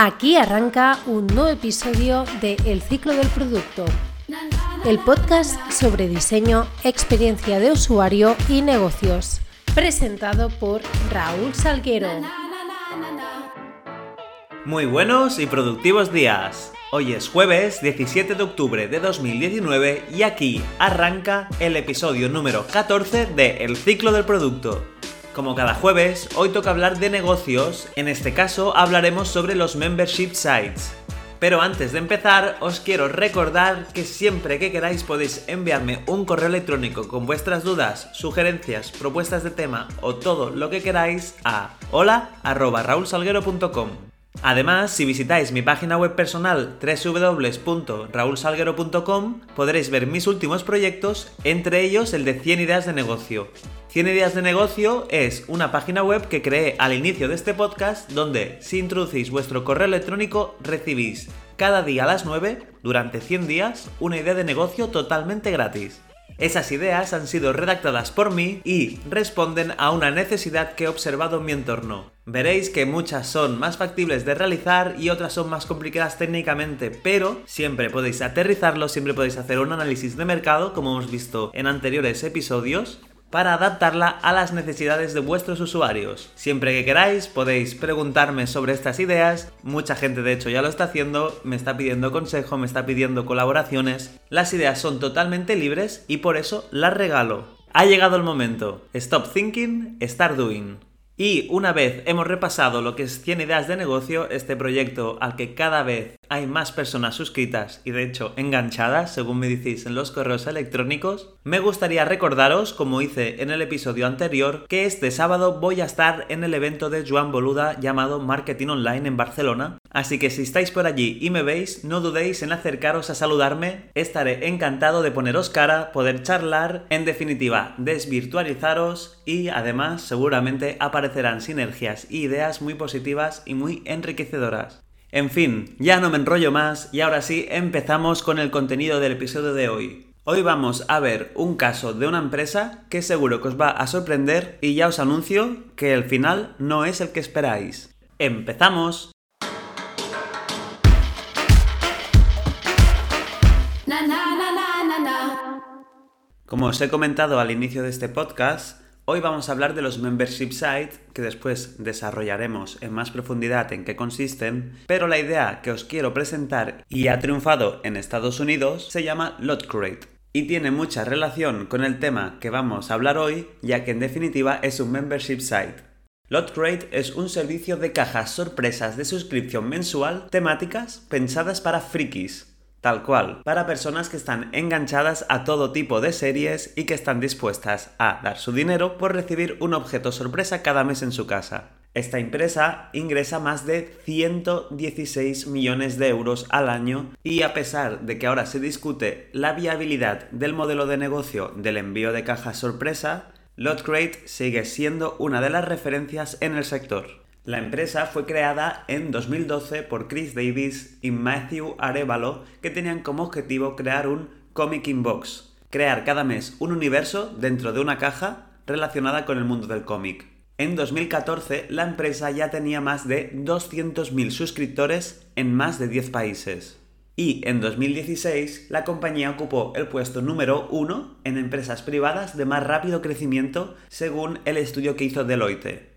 Aquí arranca un nuevo episodio de El ciclo del producto, el podcast sobre diseño, experiencia de usuario y negocios, presentado por Raúl Salguero. Muy buenos y productivos días. Hoy es jueves 17 de octubre de 2019 y aquí arranca el episodio número 14 de El ciclo del producto. Como cada jueves, hoy toca hablar de negocios, en este caso hablaremos sobre los membership sites. Pero antes de empezar, os quiero recordar que siempre que queráis podéis enviarme un correo electrónico con vuestras dudas, sugerencias, propuestas de tema o todo lo que queráis a hola.raulsalguero.com. Además, si visitáis mi página web personal www.raulsalguero.com podréis ver mis últimos proyectos, entre ellos el de 100 ideas de negocio. 100 ideas de negocio es una página web que creé al inicio de este podcast donde si introducís vuestro correo electrónico recibís cada día a las 9, durante 100 días, una idea de negocio totalmente gratis. Esas ideas han sido redactadas por mí y responden a una necesidad que he observado en mi entorno. Veréis que muchas son más factibles de realizar y otras son más complicadas técnicamente, pero siempre podéis aterrizarlo, siempre podéis hacer un análisis de mercado, como hemos visto en anteriores episodios, para adaptarla a las necesidades de vuestros usuarios. Siempre que queráis podéis preguntarme sobre estas ideas, mucha gente de hecho ya lo está haciendo, me está pidiendo consejo, me está pidiendo colaboraciones. Las ideas son totalmente libres y por eso las regalo. Ha llegado el momento. Stop thinking, start doing. Y una vez hemos repasado lo que es 100 ideas de negocio, este proyecto al que cada vez hay más personas suscritas y de hecho enganchadas, según me decís en los correos electrónicos, me gustaría recordaros, como hice en el episodio anterior, que este sábado voy a estar en el evento de Joan Boluda llamado Marketing Online en Barcelona. Así que si estáis por allí y me veis, no dudéis en acercaros a saludarme, estaré encantado de poneros cara, poder charlar, en definitiva, desvirtualizaros y además seguramente aparecerán sinergias e ideas muy positivas y muy enriquecedoras. En fin, ya no me enrollo más y ahora sí empezamos con el contenido del episodio de hoy. Hoy vamos a ver un caso de una empresa que seguro que os va a sorprender y ya os anuncio que el final no es el que esperáis. ¡Empezamos! Como os he comentado al inicio de este podcast, Hoy vamos a hablar de los membership sites, que después desarrollaremos en más profundidad en qué consisten, pero la idea que os quiero presentar y ha triunfado en Estados Unidos se llama LotCrate y tiene mucha relación con el tema que vamos a hablar hoy, ya que en definitiva es un membership site. LotCrate es un servicio de cajas sorpresas de suscripción mensual temáticas pensadas para frikis, Tal cual, para personas que están enganchadas a todo tipo de series y que están dispuestas a dar su dinero por recibir un objeto sorpresa cada mes en su casa. Esta empresa ingresa más de 116 millones de euros al año y a pesar de que ahora se discute la viabilidad del modelo de negocio del envío de cajas sorpresa, LotCrate sigue siendo una de las referencias en el sector. La empresa fue creada en 2012 por Chris Davis y Matthew Arevalo, que tenían como objetivo crear un Comic Inbox, crear cada mes un universo dentro de una caja relacionada con el mundo del cómic. En 2014 la empresa ya tenía más de 200.000 suscriptores en más de 10 países. Y en 2016 la compañía ocupó el puesto número 1 en empresas privadas de más rápido crecimiento según el estudio que hizo Deloitte.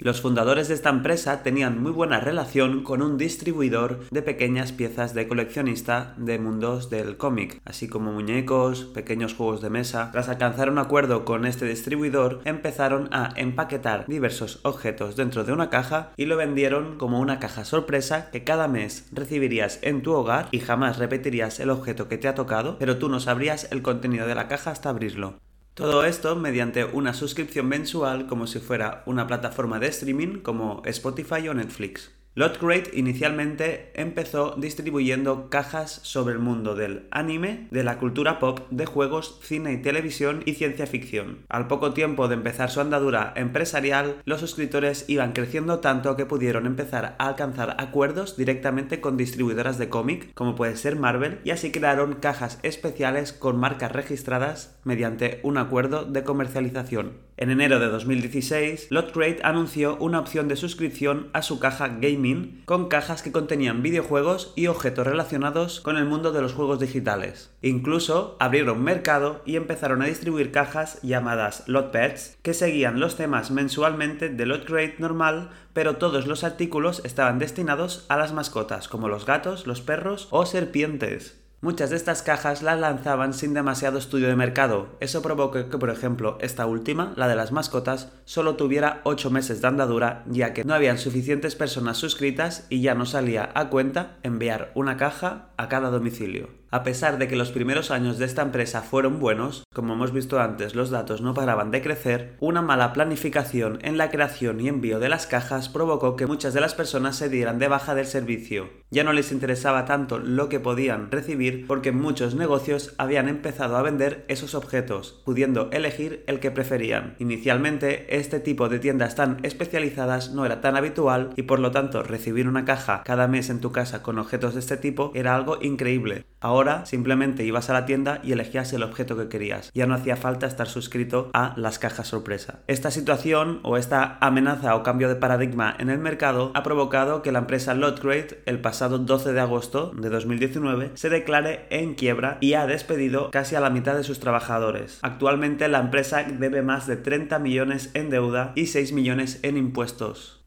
Los fundadores de esta empresa tenían muy buena relación con un distribuidor de pequeñas piezas de coleccionista de mundos del cómic, así como muñecos, pequeños juegos de mesa. Tras alcanzar un acuerdo con este distribuidor, empezaron a empaquetar diversos objetos dentro de una caja y lo vendieron como una caja sorpresa que cada mes recibirías en tu hogar y jamás repetirías el objeto que te ha tocado, pero tú no sabrías el contenido de la caja hasta abrirlo. Todo esto mediante una suscripción mensual como si fuera una plataforma de streaming como Spotify o Netflix. LotCrate inicialmente empezó distribuyendo cajas sobre el mundo del anime, de la cultura pop, de juegos, cine y televisión y ciencia ficción. Al poco tiempo de empezar su andadura empresarial, los suscriptores iban creciendo tanto que pudieron empezar a alcanzar acuerdos directamente con distribuidoras de cómic, como puede ser Marvel, y así crearon cajas especiales con marcas registradas mediante un acuerdo de comercialización. En enero de 2016, LotCrate anunció una opción de suscripción a su caja Gaming con cajas que contenían videojuegos y objetos relacionados con el mundo de los juegos digitales. Incluso abrieron mercado y empezaron a distribuir cajas llamadas Lot Pets que seguían los temas mensualmente de Lot Crate normal, pero todos los artículos estaban destinados a las mascotas, como los gatos, los perros o serpientes. Muchas de estas cajas las lanzaban sin demasiado estudio de mercado. Eso provocó que, por ejemplo, esta última, la de las mascotas, solo tuviera 8 meses de andadura, ya que no habían suficientes personas suscritas y ya no salía a cuenta enviar una caja a cada domicilio. A pesar de que los primeros años de esta empresa fueron buenos, como hemos visto antes los datos no paraban de crecer, una mala planificación en la creación y envío de las cajas provocó que muchas de las personas se dieran de baja del servicio. Ya no les interesaba tanto lo que podían recibir porque muchos negocios habían empezado a vender esos objetos, pudiendo elegir el que preferían. Inicialmente, este tipo de tiendas tan especializadas no era tan habitual y por lo tanto recibir una caja cada mes en tu casa con objetos de este tipo era algo increíble. Ahora simplemente ibas a la tienda y elegías el objeto que querías. Ya no hacía falta estar suscrito a las cajas sorpresa. Esta situación o esta amenaza o cambio de paradigma en el mercado ha provocado que la empresa Lotcrate el pasado 12 de agosto de 2019 se declare en quiebra y ha despedido casi a la mitad de sus trabajadores. Actualmente la empresa debe más de 30 millones en deuda y 6 millones en impuestos.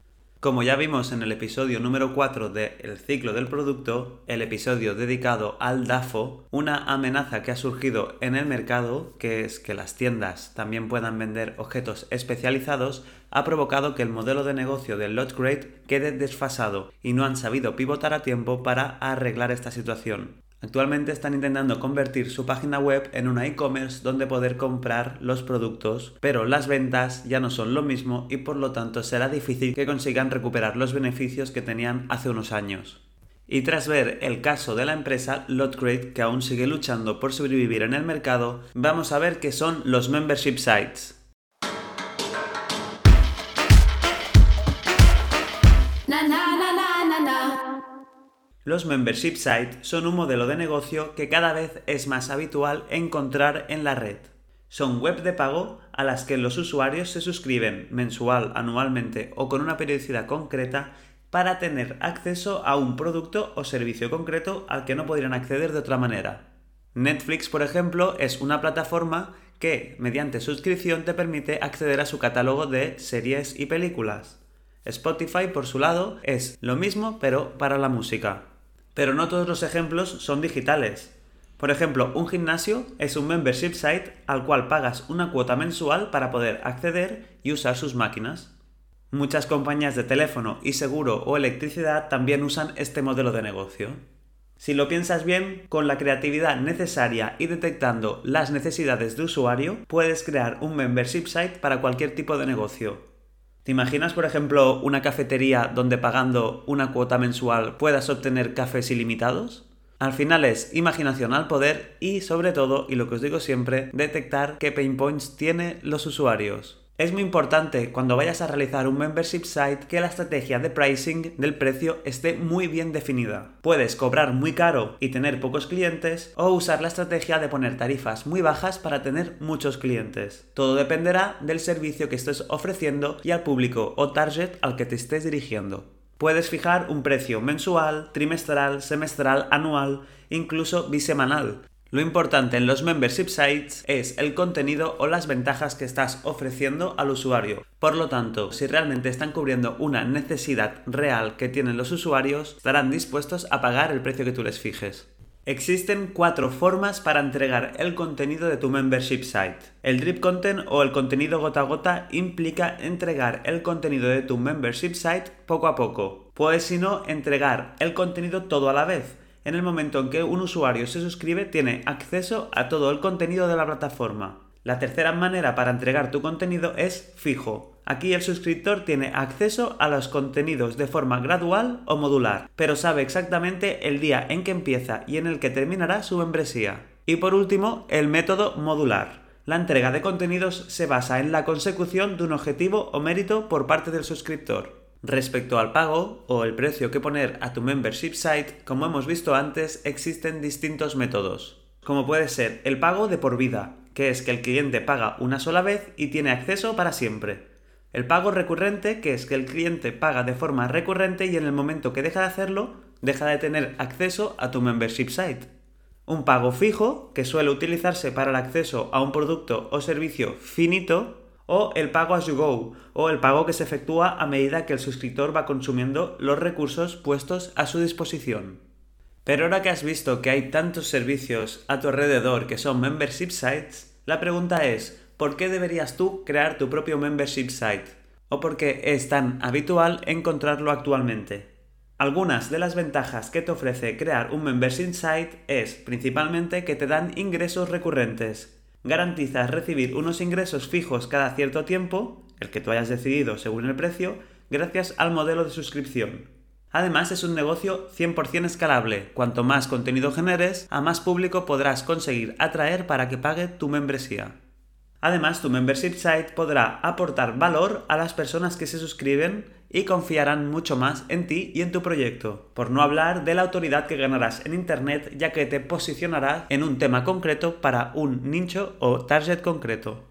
Como ya vimos en el episodio número 4 de El ciclo del producto, el episodio dedicado al DAFO, una amenaza que ha surgido en el mercado, que es que las tiendas también puedan vender objetos especializados, ha provocado que el modelo de negocio del LotCrate quede desfasado y no han sabido pivotar a tiempo para arreglar esta situación. Actualmente están intentando convertir su página web en una e-commerce donde poder comprar los productos, pero las ventas ya no son lo mismo y por lo tanto será difícil que consigan recuperar los beneficios que tenían hace unos años. Y tras ver el caso de la empresa LotCrate que aún sigue luchando por sobrevivir en el mercado, vamos a ver qué son los membership sites. Los membership sites son un modelo de negocio que cada vez es más habitual encontrar en la red. Son web de pago a las que los usuarios se suscriben mensual, anualmente o con una periodicidad concreta para tener acceso a un producto o servicio concreto al que no podrían acceder de otra manera. Netflix, por ejemplo, es una plataforma que, mediante suscripción, te permite acceder a su catálogo de series y películas. Spotify, por su lado, es lo mismo pero para la música. Pero no todos los ejemplos son digitales. Por ejemplo, un gimnasio es un membership site al cual pagas una cuota mensual para poder acceder y usar sus máquinas. Muchas compañías de teléfono y seguro o electricidad también usan este modelo de negocio. Si lo piensas bien, con la creatividad necesaria y detectando las necesidades de usuario, puedes crear un membership site para cualquier tipo de negocio. ¿Te imaginas, por ejemplo, una cafetería donde pagando una cuota mensual puedas obtener cafés ilimitados? Al final es imaginación al poder y sobre todo, y lo que os digo siempre, detectar qué pain points tienen los usuarios. Es muy importante cuando vayas a realizar un membership site que la estrategia de pricing del precio esté muy bien definida. Puedes cobrar muy caro y tener pocos clientes o usar la estrategia de poner tarifas muy bajas para tener muchos clientes. Todo dependerá del servicio que estés ofreciendo y al público o target al que te estés dirigiendo. Puedes fijar un precio mensual, trimestral, semestral, anual, incluso bisemanal, lo importante en los membership sites es el contenido o las ventajas que estás ofreciendo al usuario. Por lo tanto, si realmente están cubriendo una necesidad real que tienen los usuarios, estarán dispuestos a pagar el precio que tú les fijes. Existen cuatro formas para entregar el contenido de tu membership site. El drip content o el contenido gota a gota implica entregar el contenido de tu membership site poco a poco. Puedes si no entregar el contenido todo a la vez, en el momento en que un usuario se suscribe tiene acceso a todo el contenido de la plataforma. La tercera manera para entregar tu contenido es fijo. Aquí el suscriptor tiene acceso a los contenidos de forma gradual o modular, pero sabe exactamente el día en que empieza y en el que terminará su membresía. Y por último, el método modular. La entrega de contenidos se basa en la consecución de un objetivo o mérito por parte del suscriptor. Respecto al pago o el precio que poner a tu membership site, como hemos visto antes, existen distintos métodos, como puede ser el pago de por vida, que es que el cliente paga una sola vez y tiene acceso para siempre. El pago recurrente, que es que el cliente paga de forma recurrente y en el momento que deja de hacerlo, deja de tener acceso a tu membership site. Un pago fijo, que suele utilizarse para el acceso a un producto o servicio finito, o el pago as you go, o el pago que se efectúa a medida que el suscriptor va consumiendo los recursos puestos a su disposición. Pero ahora que has visto que hay tantos servicios a tu alrededor que son membership sites, la pregunta es, ¿por qué deberías tú crear tu propio membership site? ¿O por qué es tan habitual encontrarlo actualmente? Algunas de las ventajas que te ofrece crear un membership site es principalmente que te dan ingresos recurrentes, garantizas recibir unos ingresos fijos cada cierto tiempo, el que tú hayas decidido según el precio, gracias al modelo de suscripción. Además es un negocio 100% escalable. Cuanto más contenido generes, a más público podrás conseguir atraer para que pague tu membresía. Además, tu membership site podrá aportar valor a las personas que se suscriben y confiarán mucho más en ti y en tu proyecto, por no hablar de la autoridad que ganarás en Internet ya que te posicionarás en un tema concreto para un nicho o target concreto.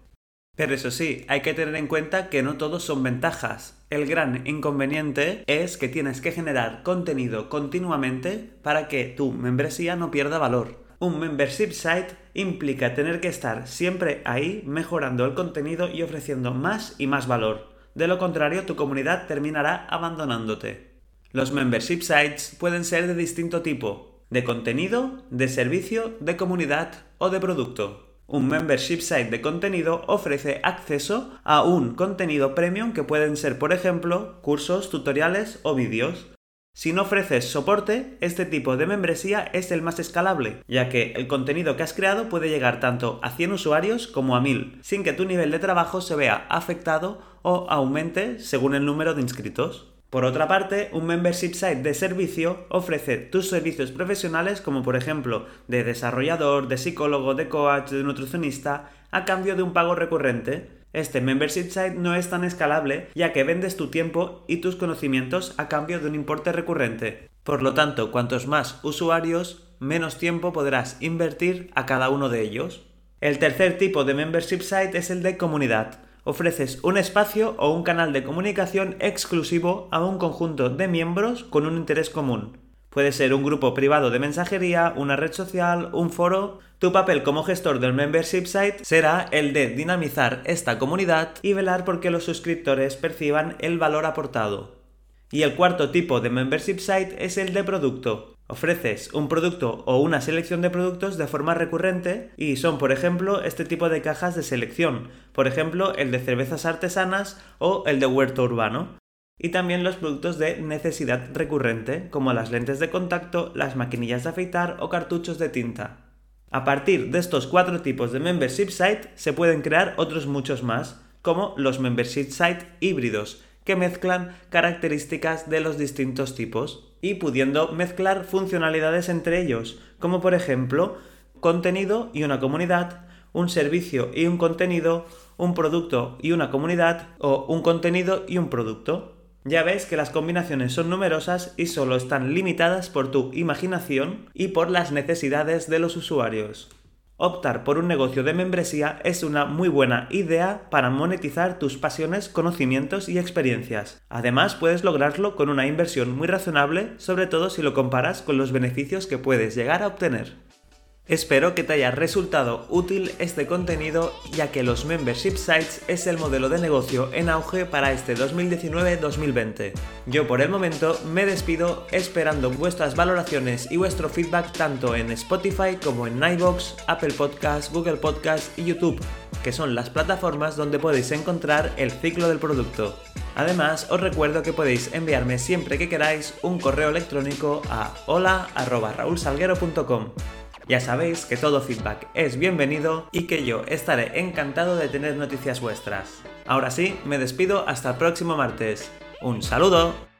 Pero eso sí, hay que tener en cuenta que no todos son ventajas. El gran inconveniente es que tienes que generar contenido continuamente para que tu membresía no pierda valor. Un membership site implica tener que estar siempre ahí mejorando el contenido y ofreciendo más y más valor. De lo contrario, tu comunidad terminará abandonándote. Los membership sites pueden ser de distinto tipo, de contenido, de servicio, de comunidad o de producto. Un membership site de contenido ofrece acceso a un contenido premium que pueden ser, por ejemplo, cursos, tutoriales o vídeos. Si no ofreces soporte, este tipo de membresía es el más escalable, ya que el contenido que has creado puede llegar tanto a 100 usuarios como a 1000, sin que tu nivel de trabajo se vea afectado o aumente según el número de inscritos. Por otra parte, un membership site de servicio ofrece tus servicios profesionales como por ejemplo de desarrollador, de psicólogo, de coach, de nutricionista, a cambio de un pago recurrente, este membership site no es tan escalable ya que vendes tu tiempo y tus conocimientos a cambio de un importe recurrente. Por lo tanto, cuantos más usuarios, menos tiempo podrás invertir a cada uno de ellos. El tercer tipo de membership site es el de comunidad. Ofreces un espacio o un canal de comunicación exclusivo a un conjunto de miembros con un interés común. Puede ser un grupo privado de mensajería, una red social, un foro. Tu papel como gestor del membership site será el de dinamizar esta comunidad y velar por que los suscriptores perciban el valor aportado. Y el cuarto tipo de membership site es el de producto. Ofreces un producto o una selección de productos de forma recurrente y son, por ejemplo, este tipo de cajas de selección, por ejemplo, el de cervezas artesanas o el de huerto urbano y también los productos de necesidad recurrente, como las lentes de contacto, las maquinillas de afeitar o cartuchos de tinta. A partir de estos cuatro tipos de membership site se pueden crear otros muchos más, como los membership site híbridos, que mezclan características de los distintos tipos y pudiendo mezclar funcionalidades entre ellos, como por ejemplo contenido y una comunidad, un servicio y un contenido, un producto y una comunidad o un contenido y un producto. Ya ves que las combinaciones son numerosas y solo están limitadas por tu imaginación y por las necesidades de los usuarios. Optar por un negocio de membresía es una muy buena idea para monetizar tus pasiones, conocimientos y experiencias. Además, puedes lograrlo con una inversión muy razonable, sobre todo si lo comparas con los beneficios que puedes llegar a obtener. Espero que te haya resultado útil este contenido ya que los membership sites es el modelo de negocio en auge para este 2019-2020. Yo por el momento me despido esperando vuestras valoraciones y vuestro feedback tanto en Spotify como en iVoox, Apple Podcasts, Google Podcasts y YouTube, que son las plataformas donde podéis encontrar el ciclo del producto. Además, os recuerdo que podéis enviarme siempre que queráis un correo electrónico a hola.raulsalguero.com. Ya sabéis que todo feedback es bienvenido y que yo estaré encantado de tener noticias vuestras. Ahora sí, me despido hasta el próximo martes. ¡Un saludo!